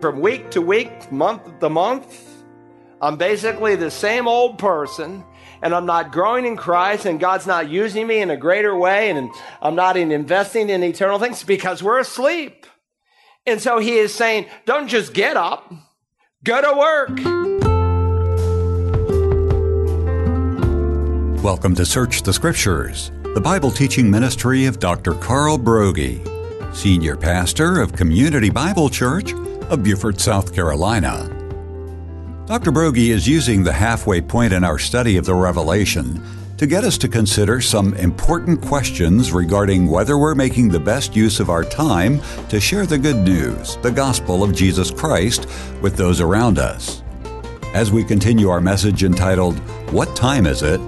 From week to week, month to month, I'm basically the same old person and I'm not growing in Christ and God's not using me in a greater way and I'm not investing in eternal things because we're asleep. And so he is saying, don't just get up, go to work. Welcome to Search the Scriptures, the Bible teaching ministry of Dr. Carl Broggi, Senior Pastor of Community Bible Church of Beaufort, South Carolina. Dr. Broggi is using the halfway point in our study of the Revelation to get us to consider some important questions regarding whether we're making the best use of our time to share the good news, the gospel of Jesus Christ, with those around us. As we continue our message entitled, What Time Is It?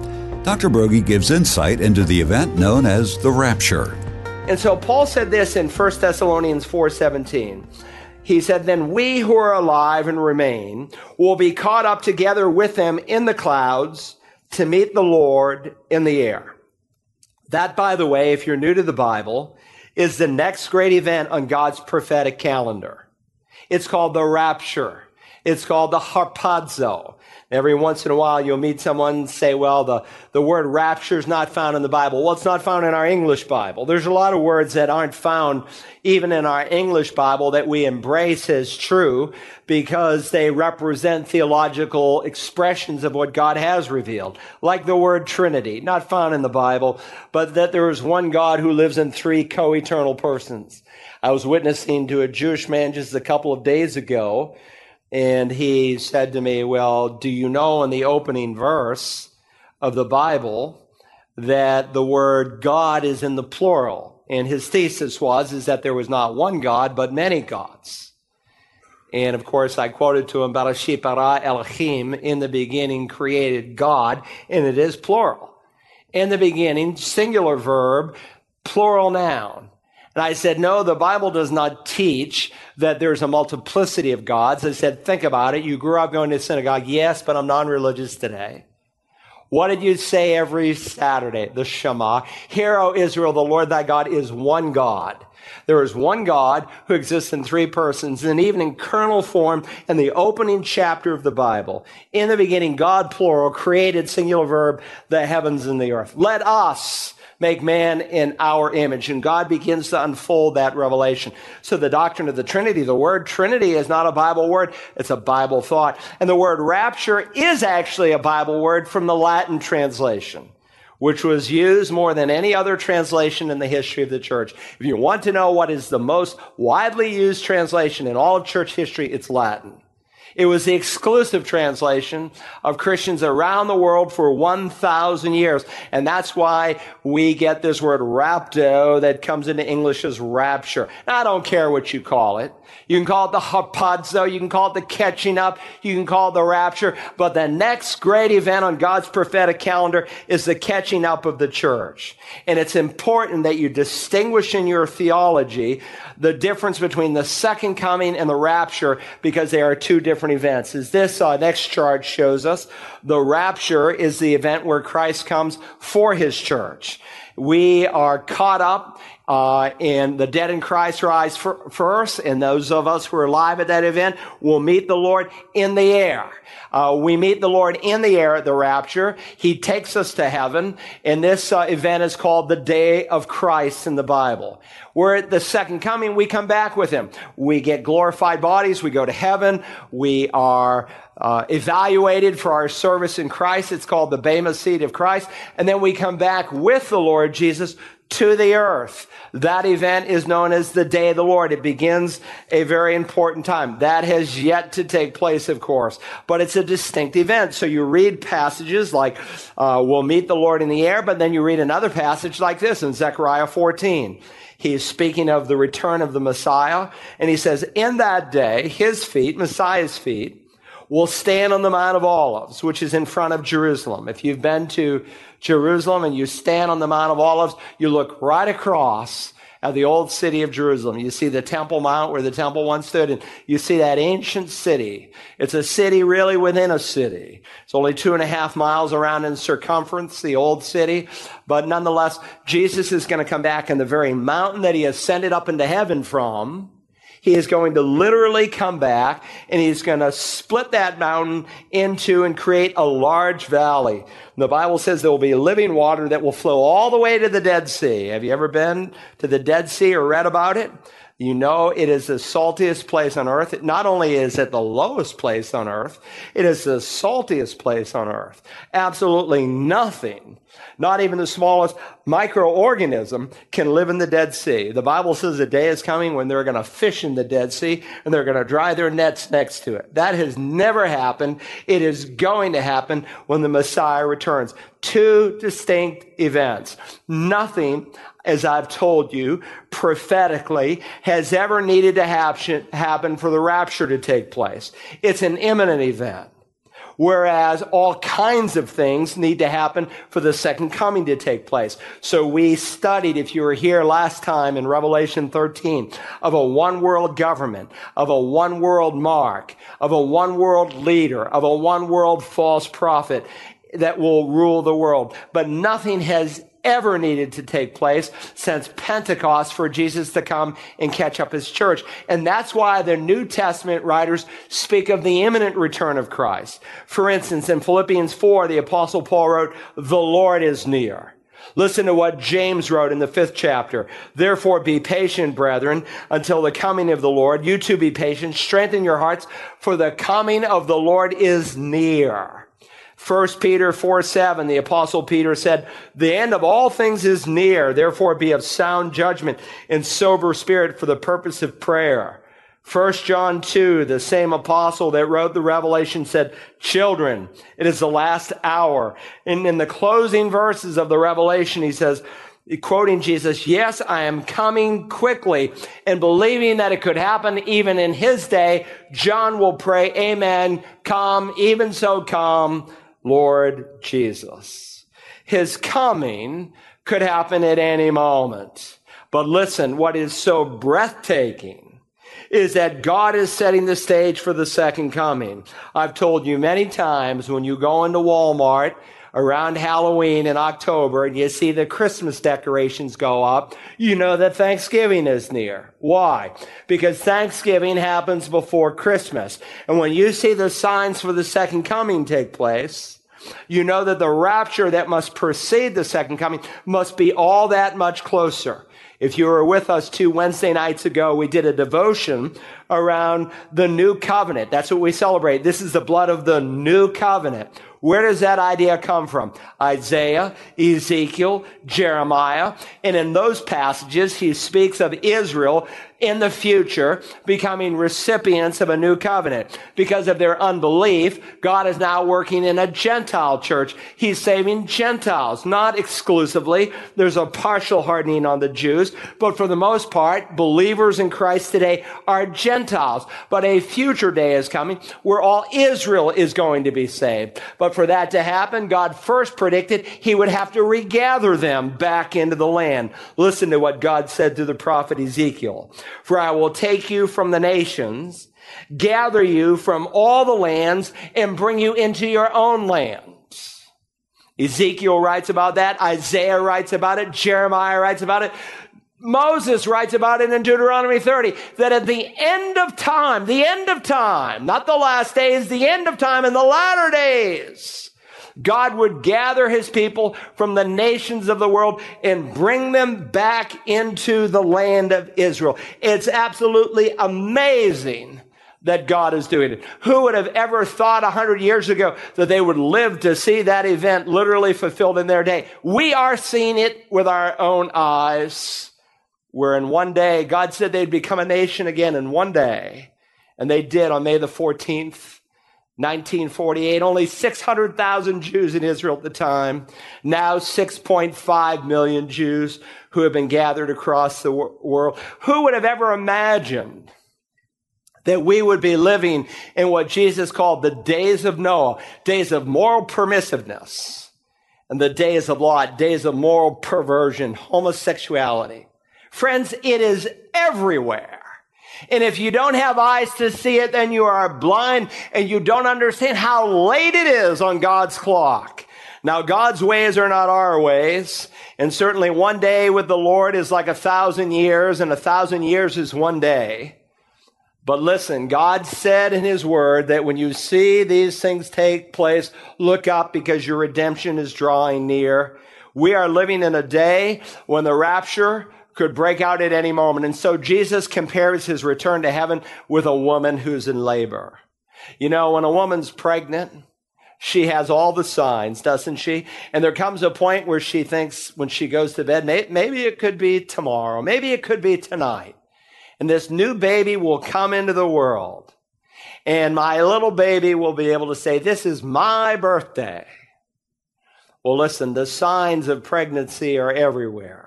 Dr. Broggi gives insight into the event known as the Rapture. And so Paul said this in 1 Thessalonians 4:17 he said, Then we who are alive and remain will be caught up together with them in the clouds to meet the Lord in the air. That, by the way, if you're new to the Bible, is the next great event on God's prophetic calendar. It's called the rapture. It's called the harpazo. Every once in a while, you'll meet someone say, well, the, the word rapture is not found in the Bible. Well, it's not found in our English Bible. There's a lot of words that aren't found even in our English Bible that we embrace as true because they represent theological expressions of what God has revealed. Like the word Trinity, not found in the Bible, but that there is one God who lives in three co-eternal persons. I was witnessing to a Jewish man just a couple of days ago and he said to me, Well, do you know in the opening verse of the Bible that the word God is in the plural? And his thesis was is that there was not one God, but many gods. And of course, I quoted to him, Barashit bara Elohim, in the beginning created God, and it is plural. In the beginning, singular verb, plural noun. And I said, no, the Bible does not teach that there's a multiplicity of gods. I said, think about it. You grew up going to synagogue. Yes, but I'm non-religious today. What did you say every Saturday? The Shema. Hear, O Israel, the Lord thy God is one God. There is one God who exists in three persons, and even in kernel form in the opening chapter of the Bible. In the beginning, God, plural, created singular verb, the heavens and the earth. Let us make man in our image. And God begins to unfold that revelation. So the doctrine of the Trinity, the word Trinity is not a Bible word, it's a Bible thought. And the word rapture is actually a Bible word from the Latin translation which was used more than any other translation in the history of the church. If you want to know what is the most widely used translation in all of church history, it's Latin. It was the exclusive translation of Christians around the world for 1,000 years. And that's why we get this word rapto that comes into English as rapture. Now, I don't care what you call it. You can call it the harpazo. You can call it the catching up. You can call it the rapture. But the next great event on God's prophetic calendar is the catching up of the church. And it's important that you distinguish in your theology the difference between the second coming and the rapture because they are two different events. As this uh, next chart shows us, the rapture is the event where Christ comes for his church. We are caught up uh, and the dead in Christ rise for, first, and those of us who are alive at that event will meet the Lord in the air. Uh, we meet the Lord in the air at the rapture. He takes us to heaven, and this uh, event is called the Day of Christ in the Bible. We're at the second coming. We come back with Him. We get glorified bodies. We go to heaven. We are uh, evaluated for our service in Christ. It's called the Bema seat of Christ. And then we come back with the Lord Jesus to the earth. That event is known as the day of the Lord. It begins a very important time. That has yet to take place, of course, but it's a distinct event. So you read passages like, uh, we'll meet the Lord in the air, but then you read another passage like this in Zechariah 14. He's speaking of the return of the Messiah, and he says, in that day, his feet, Messiah's feet, will stand on the Mount of Olives, which is in front of Jerusalem. If you've been to Jerusalem and you stand on the Mount of Olives, you look right across at the old city of Jerusalem. You see the Temple Mount where the temple once stood, and you see that ancient city. It's a city really within a city. It's only two and a half miles around in circumference, the old city. But nonetheless, Jesus is going to come back in the very mountain that he ascended up into heaven from. He is going to literally come back and he's going to split that mountain into and create a large valley. The Bible says there will be living water that will flow all the way to the Dead Sea. Have you ever been to the Dead Sea or read about it? You know, it is the saltiest place on earth. Not only is it the lowest place on earth, it is the saltiest place on earth. Absolutely nothing, not even the smallest microorganism can live in the Dead Sea. The Bible says a day is coming when they're going to fish in the Dead Sea and they're going to dry their nets next to it. That has never happened. It is going to happen when the Messiah returns. Two distinct events. Nothing as I've told you, prophetically, has ever needed to happen for the rapture to take place. It's an imminent event. Whereas all kinds of things need to happen for the second coming to take place. So we studied, if you were here last time in Revelation 13, of a one world government, of a one world mark, of a one world leader, of a one world false prophet that will rule the world. But nothing has ever needed to take place since Pentecost for Jesus to come and catch up his church. And that's why the New Testament writers speak of the imminent return of Christ. For instance, in Philippians 4, the apostle Paul wrote, the Lord is near. Listen to what James wrote in the fifth chapter. Therefore be patient, brethren, until the coming of the Lord. You too be patient. Strengthen your hearts, for the coming of the Lord is near. 1 Peter 4 7, the apostle Peter said, The end of all things is near, therefore be of sound judgment and sober spirit for the purpose of prayer. 1 John 2, the same apostle that wrote the Revelation said, Children, it is the last hour. And in the closing verses of the Revelation, he says, quoting Jesus, Yes, I am coming quickly. And believing that it could happen even in his day, John will pray, Amen, come, even so come. Lord Jesus. His coming could happen at any moment. But listen, what is so breathtaking is that God is setting the stage for the second coming. I've told you many times when you go into Walmart around Halloween in October and you see the Christmas decorations go up, you know that Thanksgiving is near. Why? Because Thanksgiving happens before Christmas. And when you see the signs for the second coming take place, you know that the rapture that must precede the second coming must be all that much closer. If you were with us two Wednesday nights ago, we did a devotion around the new covenant. That's what we celebrate. This is the blood of the new covenant. Where does that idea come from? Isaiah, Ezekiel, Jeremiah. And in those passages, he speaks of Israel in the future becoming recipients of a new covenant. Because of their unbelief, God is now working in a Gentile church. He's saving Gentiles, not exclusively. There's a partial hardening on the Jews, but for the most part, believers in Christ today are Gentiles. But a future day is coming where all Israel is going to be saved. But for that to happen, God first predicted he would have to regather them back into the land. Listen to what God said to the prophet Ezekiel. For I will take you from the nations, gather you from all the lands, and bring you into your own land. Ezekiel writes about that. Isaiah writes about it. Jeremiah writes about it. Moses writes about it in Deuteronomy 30 that at the end of time, the end of time, not the last days, the end of time in the latter days, God would gather his people from the nations of the world and bring them back into the land of Israel. It's absolutely amazing that God is doing it. Who would have ever thought a hundred years ago that they would live to see that event literally fulfilled in their day? We are seeing it with our own eyes where in one day, God said they'd become a nation again in one day. And they did on May the 14th, 1948. Only 600,000 Jews in Israel at the time. Now 6.5 million Jews who have been gathered across the world. Who would have ever imagined that we would be living in what Jesus called the days of Noah, days of moral permissiveness, and the days of Lot, days of moral perversion, homosexuality. Friends, it is everywhere. And if you don't have eyes to see it, then you are blind and you don't understand how late it is on God's clock. Now, God's ways are not our ways. And certainly one day with the Lord is like a thousand years and a thousand years is one day. But listen, God said in his word that when you see these things take place, look up because your redemption is drawing near. We are living in a day when the rapture could break out at any moment. And so Jesus compares his return to heaven with a woman who's in labor. You know, when a woman's pregnant, she has all the signs, doesn't she? And there comes a point where she thinks when she goes to bed, maybe it could be tomorrow. Maybe it could be tonight and this new baby will come into the world. And my little baby will be able to say, This is my birthday. Well, listen, the signs of pregnancy are everywhere.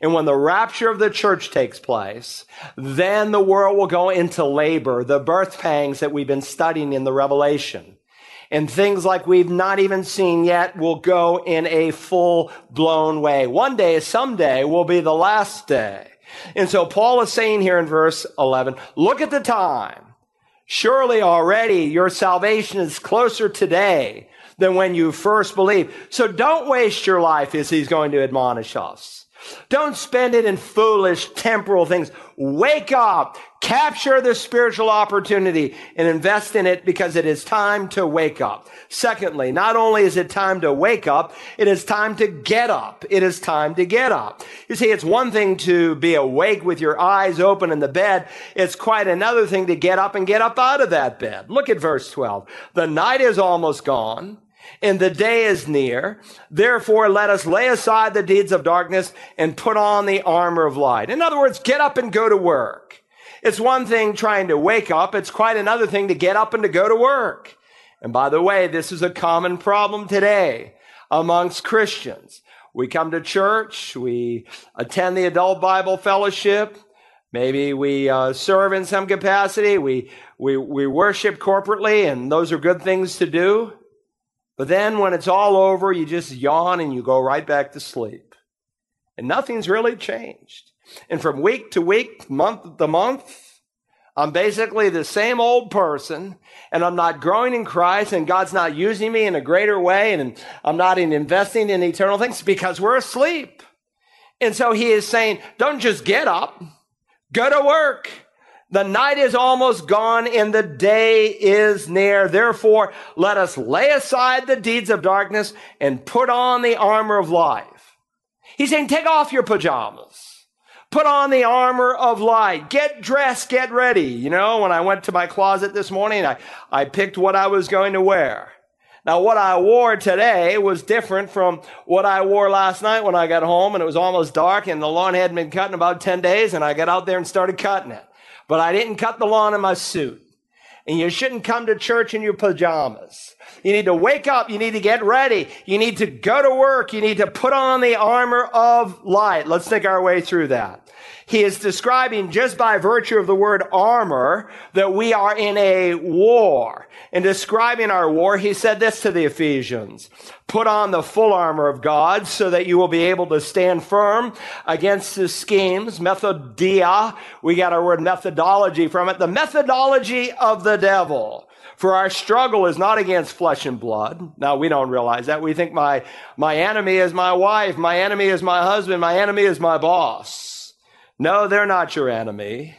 And when the rapture of the church takes place, then the world will go into labor, the birth pangs that we've been studying in the Revelation. And things like we've not even seen yet will go in a full blown way. One day, someday will be the last day. And so Paul is saying here in verse 11, look at the time. Surely already your salvation is closer today than when you first believed. So don't waste your life as he's going to admonish us. Don't spend it in foolish temporal things. Wake up, capture the spiritual opportunity and invest in it because it is time to wake up. Secondly, not only is it time to wake up, it is time to get up. It is time to get up. You see, it's one thing to be awake with your eyes open in the bed. It's quite another thing to get up and get up out of that bed. Look at verse 12. The night is almost gone and the day is near. Therefore, let us lay aside the deeds of darkness and put on the armor of light. In other words, get up and go to work. It's one thing trying to wake up. It's quite another thing to get up and to go to work. And by the way, this is a common problem today amongst Christians. We come to church, we attend the adult Bible fellowship, maybe we uh, serve in some capacity, we, we, we worship corporately, and those are good things to do. But then when it's all over, you just yawn and you go right back to sleep. And nothing's really changed. And from week to week, month to month, I'm basically the same old person and I'm not growing in Christ and God's not using me in a greater way and I'm not investing in eternal things because we're asleep. And so he is saying, don't just get up, go to work. The night is almost gone and the day is near. Therefore, let us lay aside the deeds of darkness and put on the armor of life. He's saying, take off your pajamas. Put on the armor of light. Get dressed. Get ready. You know, when I went to my closet this morning, I, I picked what I was going to wear. Now, what I wore today was different from what I wore last night when I got home and it was almost dark and the lawn hadn't been cut in about 10 days and I got out there and started cutting it but I didn't cut the lawn in my suit. And you shouldn't come to church in your pajamas. You need to wake up. You need to get ready. You need to go to work. You need to put on the armor of light. Let's think our way through that. He is describing just by virtue of the word armor that we are in a war. In describing our war, he said this to the Ephesians. Put on the full armor of God so that you will be able to stand firm against the schemes. Methodia. We got our word methodology from it. The methodology of the devil. For our struggle is not against flesh and blood. Now we don't realize that. We think my, my enemy is my wife. My enemy is my husband. My enemy is my boss. No, they're not your enemy.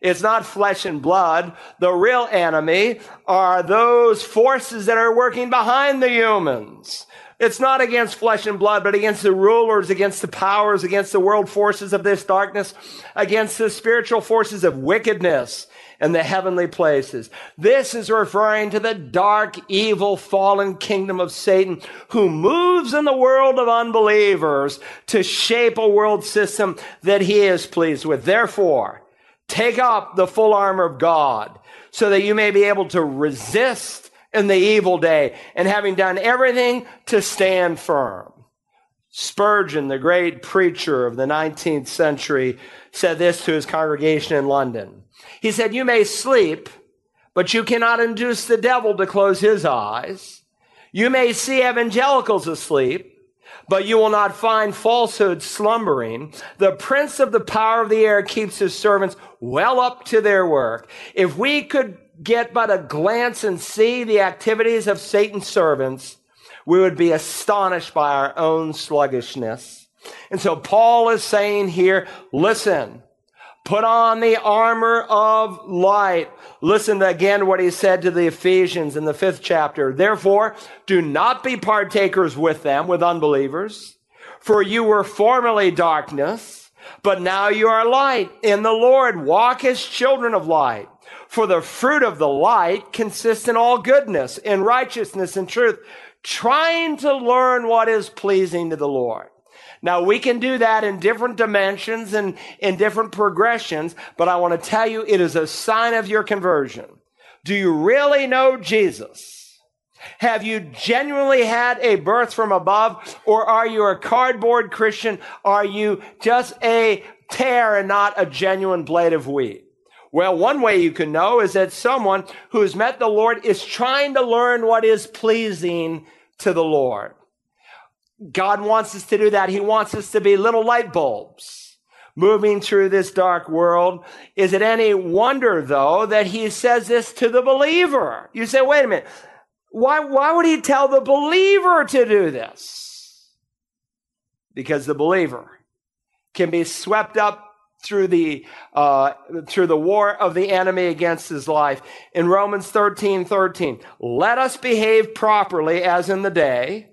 It's not flesh and blood. The real enemy are those forces that are working behind the humans. It's not against flesh and blood, but against the rulers, against the powers, against the world forces of this darkness, against the spiritual forces of wickedness and the heavenly places. This is referring to the dark, evil, fallen kingdom of Satan who moves in the world of unbelievers to shape a world system that he is pleased with. Therefore, take up the full armor of God so that you may be able to resist in the evil day and having done everything to stand firm. Spurgeon, the great preacher of the 19th century, said this to his congregation in London. He said, You may sleep, but you cannot induce the devil to close his eyes. You may see evangelicals asleep, but you will not find falsehood slumbering. The prince of the power of the air keeps his servants well up to their work. If we could get but a glance and see the activities of Satan's servants, we would be astonished by our own sluggishness. And so Paul is saying here, listen, Put on the armor of light. Listen to again what he said to the Ephesians in the fifth chapter. Therefore, do not be partakers with them, with unbelievers. For you were formerly darkness, but now you are light in the Lord. Walk as children of light. For the fruit of the light consists in all goodness, in righteousness and truth, trying to learn what is pleasing to the Lord. Now we can do that in different dimensions and in different progressions, but I want to tell you it is a sign of your conversion. Do you really know Jesus? Have you genuinely had a birth from above or are you a cardboard Christian? Are you just a tear and not a genuine blade of wheat? Well, one way you can know is that someone who's met the Lord is trying to learn what is pleasing to the Lord. God wants us to do that. He wants us to be little light bulbs moving through this dark world. Is it any wonder, though, that he says this to the believer? You say, wait a minute. Why, why would he tell the believer to do this? Because the believer can be swept up through the uh, through the war of the enemy against his life. In Romans 13, 13, let us behave properly as in the day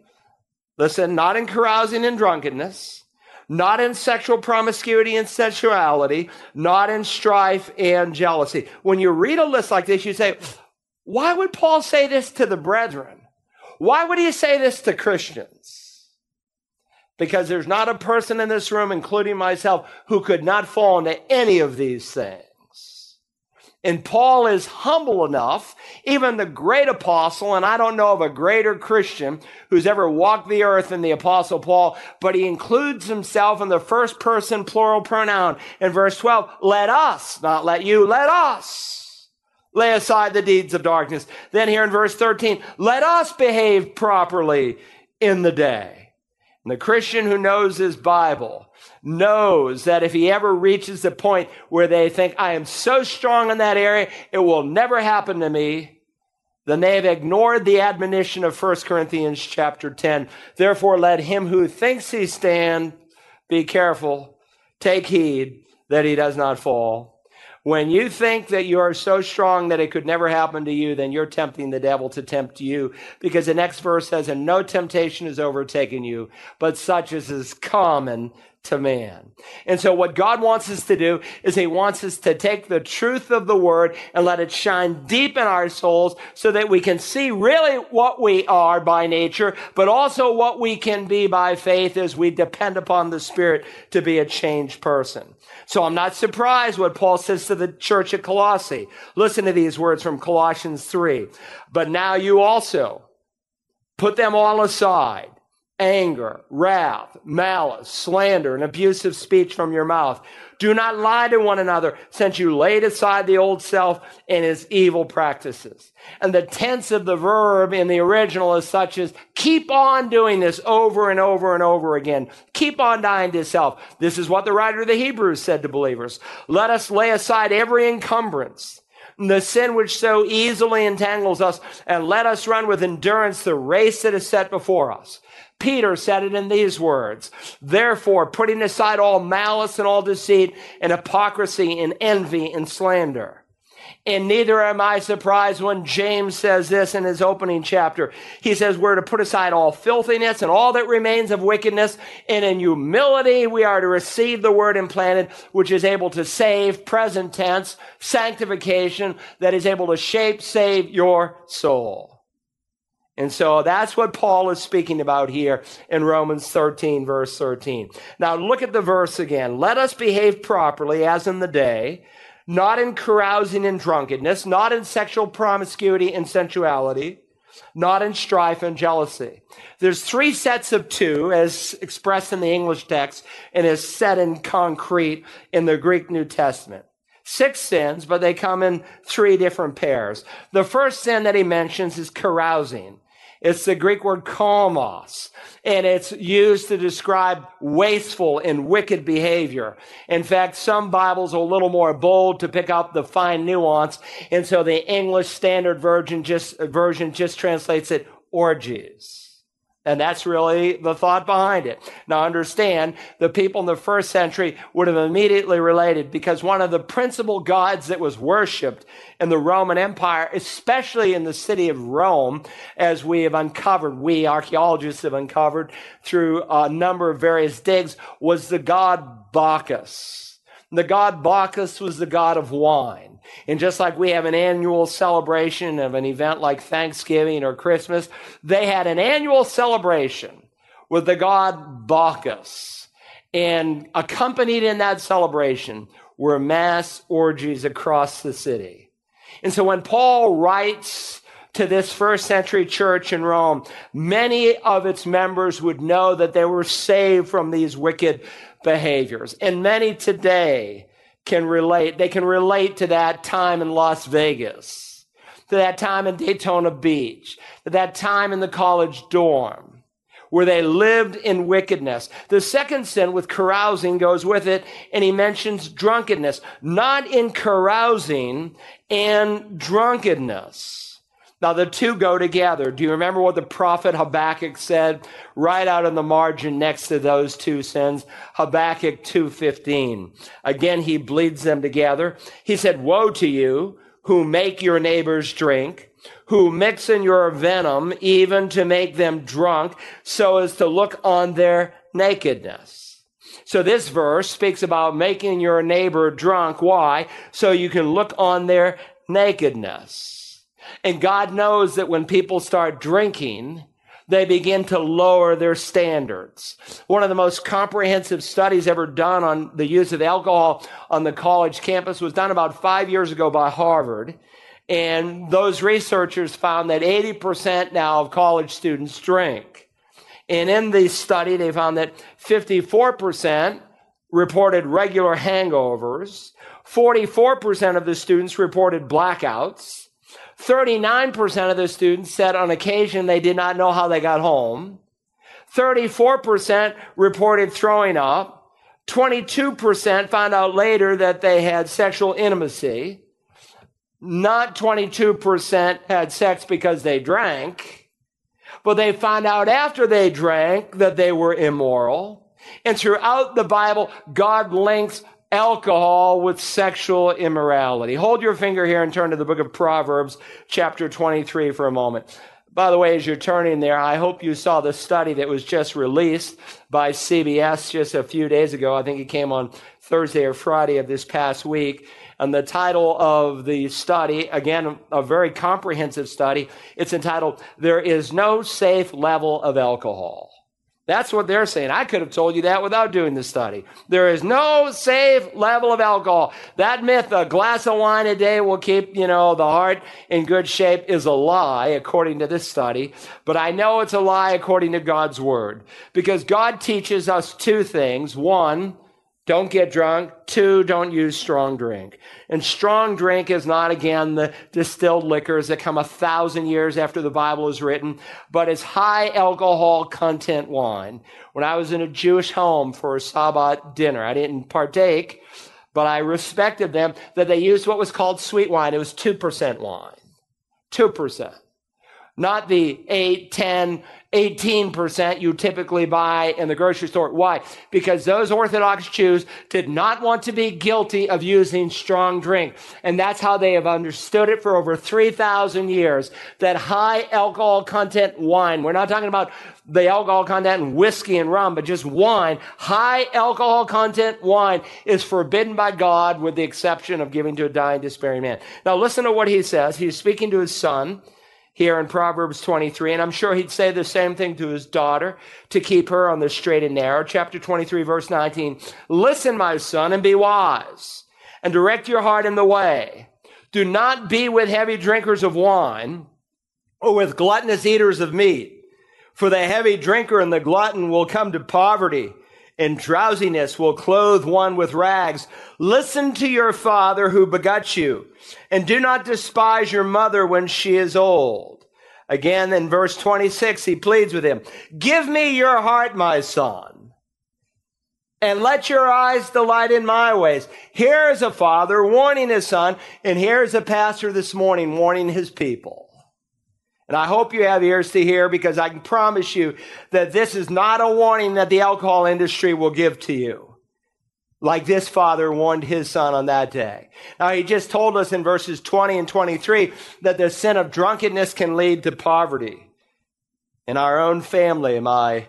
Listen, not in carousing and drunkenness, not in sexual promiscuity and sensuality, not in strife and jealousy. When you read a list like this, you say, why would Paul say this to the brethren? Why would he say this to Christians? Because there's not a person in this room, including myself, who could not fall into any of these things. And Paul is humble enough, even the great apostle, and I don't know of a greater Christian who's ever walked the earth than the apostle Paul, but he includes himself in the first person plural pronoun in verse 12. Let us, not let you, let us lay aside the deeds of darkness. Then here in verse 13, let us behave properly in the day. And the Christian who knows his Bible knows that if he ever reaches the point where they think, I am so strong in that area, it will never happen to me, then they have ignored the admonition of 1 Corinthians chapter 10. Therefore, let him who thinks he stand be careful, take heed that he does not fall. When you think that you are so strong that it could never happen to you, then you're tempting the devil to tempt you. Because the next verse says, and no temptation has overtaken you, but such as is common to man. And so what God wants us to do is he wants us to take the truth of the word and let it shine deep in our souls so that we can see really what we are by nature, but also what we can be by faith as we depend upon the spirit to be a changed person. So I'm not surprised what Paul says to the church at Colossae. Listen to these words from Colossians 3. But now you also put them all aside anger, wrath, malice, slander, and abusive speech from your mouth. Do not lie to one another, since you laid aside the old self and its evil practices. And the tense of the verb in the original is such as keep on doing this over and over and over again. Keep on dying to self. This is what the writer of the Hebrews said to believers. Let us lay aside every encumbrance the sin which so easily entangles us, and let us run with endurance the race that is set before us. Peter said it in these words. Therefore, putting aside all malice and all deceit and hypocrisy and envy and slander. And neither am I surprised when James says this in his opening chapter. He says we're to put aside all filthiness and all that remains of wickedness. And in humility, we are to receive the word implanted, which is able to save, present tense, sanctification, that is able to shape, save your soul. And so that's what Paul is speaking about here in Romans 13, verse 13. Now look at the verse again. Let us behave properly as in the day, not in carousing and drunkenness, not in sexual promiscuity and sensuality, not in strife and jealousy. There's three sets of two as expressed in the English text and is set in concrete in the Greek New Testament six sins, but they come in three different pairs. The first sin that he mentions is carousing. It's the Greek word kalmos, and it's used to describe wasteful and wicked behavior. In fact, some Bibles are a little more bold to pick up the fine nuance, and so the English Standard Version just, version just translates it orgies. And that's really the thought behind it. Now understand, the people in the first century would have immediately related because one of the principal gods that was worshiped in the Roman Empire, especially in the city of Rome, as we have uncovered, we archaeologists have uncovered through a number of various digs, was the god Bacchus. The god Bacchus was the god of wine. And just like we have an annual celebration of an event like Thanksgiving or Christmas, they had an annual celebration with the god Bacchus. And accompanied in that celebration were mass orgies across the city. And so when Paul writes to this first century church in Rome, many of its members would know that they were saved from these wicked behaviors. And many today can relate. They can relate to that time in Las Vegas, to that time in Daytona Beach, to that time in the college dorm where they lived in wickedness. The second sin with carousing goes with it, and he mentions drunkenness, not in carousing and drunkenness. Now the two go together. Do you remember what the prophet Habakkuk said right out in the margin next to those two sins? Habakkuk 2:15. Again he bleeds them together. He said, "Woe to you who make your neighbors drink, who mix in your venom even to make them drunk so as to look on their nakedness." So this verse speaks about making your neighbor drunk. Why? So you can look on their nakedness. And God knows that when people start drinking, they begin to lower their standards. One of the most comprehensive studies ever done on the use of alcohol on the college campus was done about five years ago by Harvard. And those researchers found that 80% now of college students drink. And in the study, they found that 54% reported regular hangovers. 44% of the students reported blackouts. 39% of the students said on occasion they did not know how they got home. 34% reported throwing up. 22% found out later that they had sexual intimacy. Not 22% had sex because they drank, but they found out after they drank that they were immoral. And throughout the Bible, God links alcohol with sexual immorality. Hold your finger here and turn to the book of Proverbs, chapter 23 for a moment. By the way, as you're turning there, I hope you saw the study that was just released by CBS just a few days ago. I think it came on Thursday or Friday of this past week. And the title of the study, again, a very comprehensive study, it's entitled, There is No Safe Level of Alcohol. That's what they're saying. I could have told you that without doing the study. There is no safe level of alcohol. That myth, a glass of wine a day will keep, you know, the heart in good shape is a lie according to this study. But I know it's a lie according to God's word because God teaches us two things. One, don't get drunk. Two, don't use strong drink. And strong drink is not, again, the distilled liquors that come a thousand years after the Bible is written, but it's high alcohol content wine. When I was in a Jewish home for a Sabbath dinner, I didn't partake, but I respected them that they used what was called sweet wine. It was 2% wine. 2% not the 8, 10, 18% you typically buy in the grocery store. Why? Because those Orthodox Jews did not want to be guilty of using strong drink. And that's how they have understood it for over 3,000 years. That high alcohol content wine, we're not talking about the alcohol content in whiskey and rum, but just wine, high alcohol content wine is forbidden by God with the exception of giving to a dying, despairing man. Now listen to what he says. He's speaking to his son here in Proverbs 23. And I'm sure he'd say the same thing to his daughter to keep her on the straight and narrow. Chapter 23, verse 19. Listen, my son, and be wise and direct your heart in the way. Do not be with heavy drinkers of wine or with gluttonous eaters of meat. For the heavy drinker and the glutton will come to poverty and drowsiness will clothe one with rags. Listen to your father who begot you, and do not despise your mother when she is old. Again, in verse 26, he pleads with him, Give me your heart, my son, and let your eyes delight in my ways. Here is a father warning his son, and here is a pastor this morning warning his people. And I hope you have ears to hear because I can promise you that this is not a warning that the alcohol industry will give to you. Like this father warned his son on that day. Now he just told us in verses 20 and 23 that the sin of drunkenness can lead to poverty. In our own family, my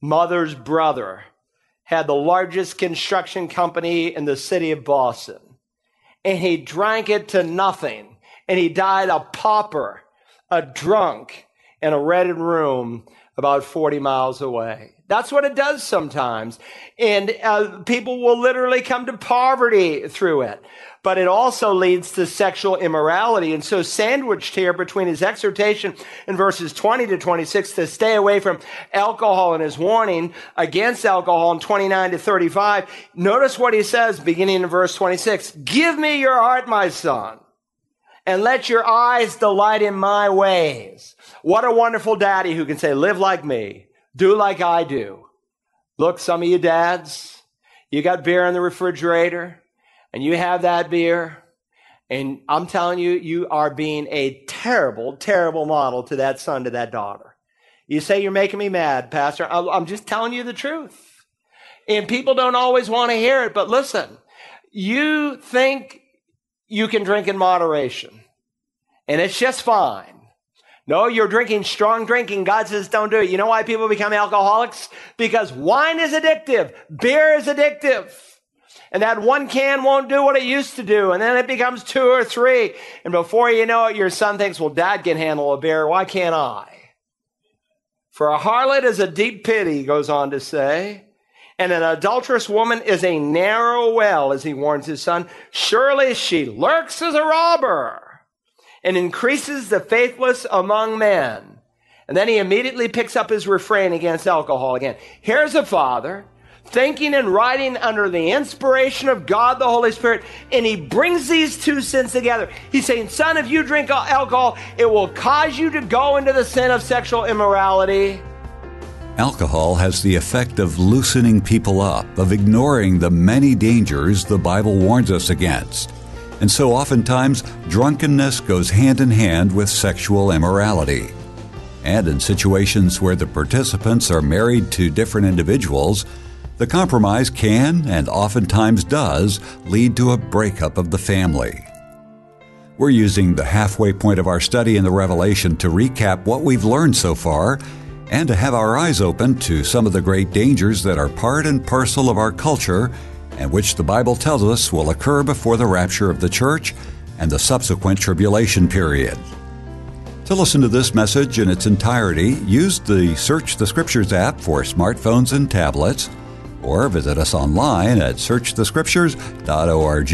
mother's brother had the largest construction company in the city of Boston. And he drank it to nothing. And he died a pauper, a drunk, in a rented room about 40 miles away. That's what it does sometimes. And uh, people will literally come to poverty through it. But it also leads to sexual immorality. And so sandwiched here between his exhortation in verses 20 to 26 to stay away from alcohol and his warning against alcohol in 29 to 35, notice what he says beginning in verse 26. Give me your heart, my son, and let your eyes delight in my ways. What a wonderful daddy who can say, live like me do like I do. Look, some of you dads, you got beer in the refrigerator and you have that beer. And I'm telling you, you are being a terrible, terrible model to that son, to that daughter. You say you're making me mad, Pastor. I'm just telling you the truth. And people don't always want to hear it, but listen, you think you can drink in moderation and it's just fine. No, you're drinking strong drinking. God says don't do it. You know why people become alcoholics? Because wine is addictive. Beer is addictive. And that one can won't do what it used to do. And then it becomes two or three. And before you know it, your son thinks, well, dad can handle a beer. Why can't I? For a harlot is a deep pity, he goes on to say. And an adulterous woman is a narrow well, as he warns his son. Surely she lurks as a robber and increases the faithless among men. And then he immediately picks up his refrain against alcohol again. Here's a father thinking and writing under the inspiration of God the Holy Spirit, and he brings these two sins together. He's saying, Son, if you drink alcohol, it will cause you to go into the sin of sexual immorality. Alcohol has the effect of loosening people up, of ignoring the many dangers the Bible warns us against. And so oftentimes, drunkenness goes hand in hand with sexual immorality. And in situations where the participants are married to different individuals, the compromise can and oftentimes does lead to a breakup of the family. We're using the halfway point of our study in the Revelation to recap what we've learned so far and to have our eyes open to some of the great dangers that are part and parcel of our culture and which the Bible tells us will occur before the rapture of the church and the subsequent tribulation period. To listen to this message in its entirety, use the Search the Scriptures app for smartphones and tablets, or visit us online at searchthescriptures.org.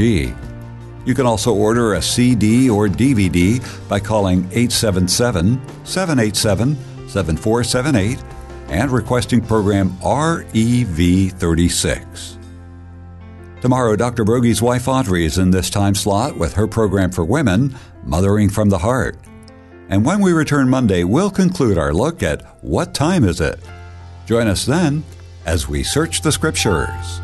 You can also order a CD or DVD by calling 877 787 7478 and requesting program REV36. Tomorrow, Dr. Broggi's wife Audrey is in this time slot with her program for women, Mothering from the Heart. And when we return Monday, we'll conclude our look at What Time Is It? Join us then as we search the Scriptures.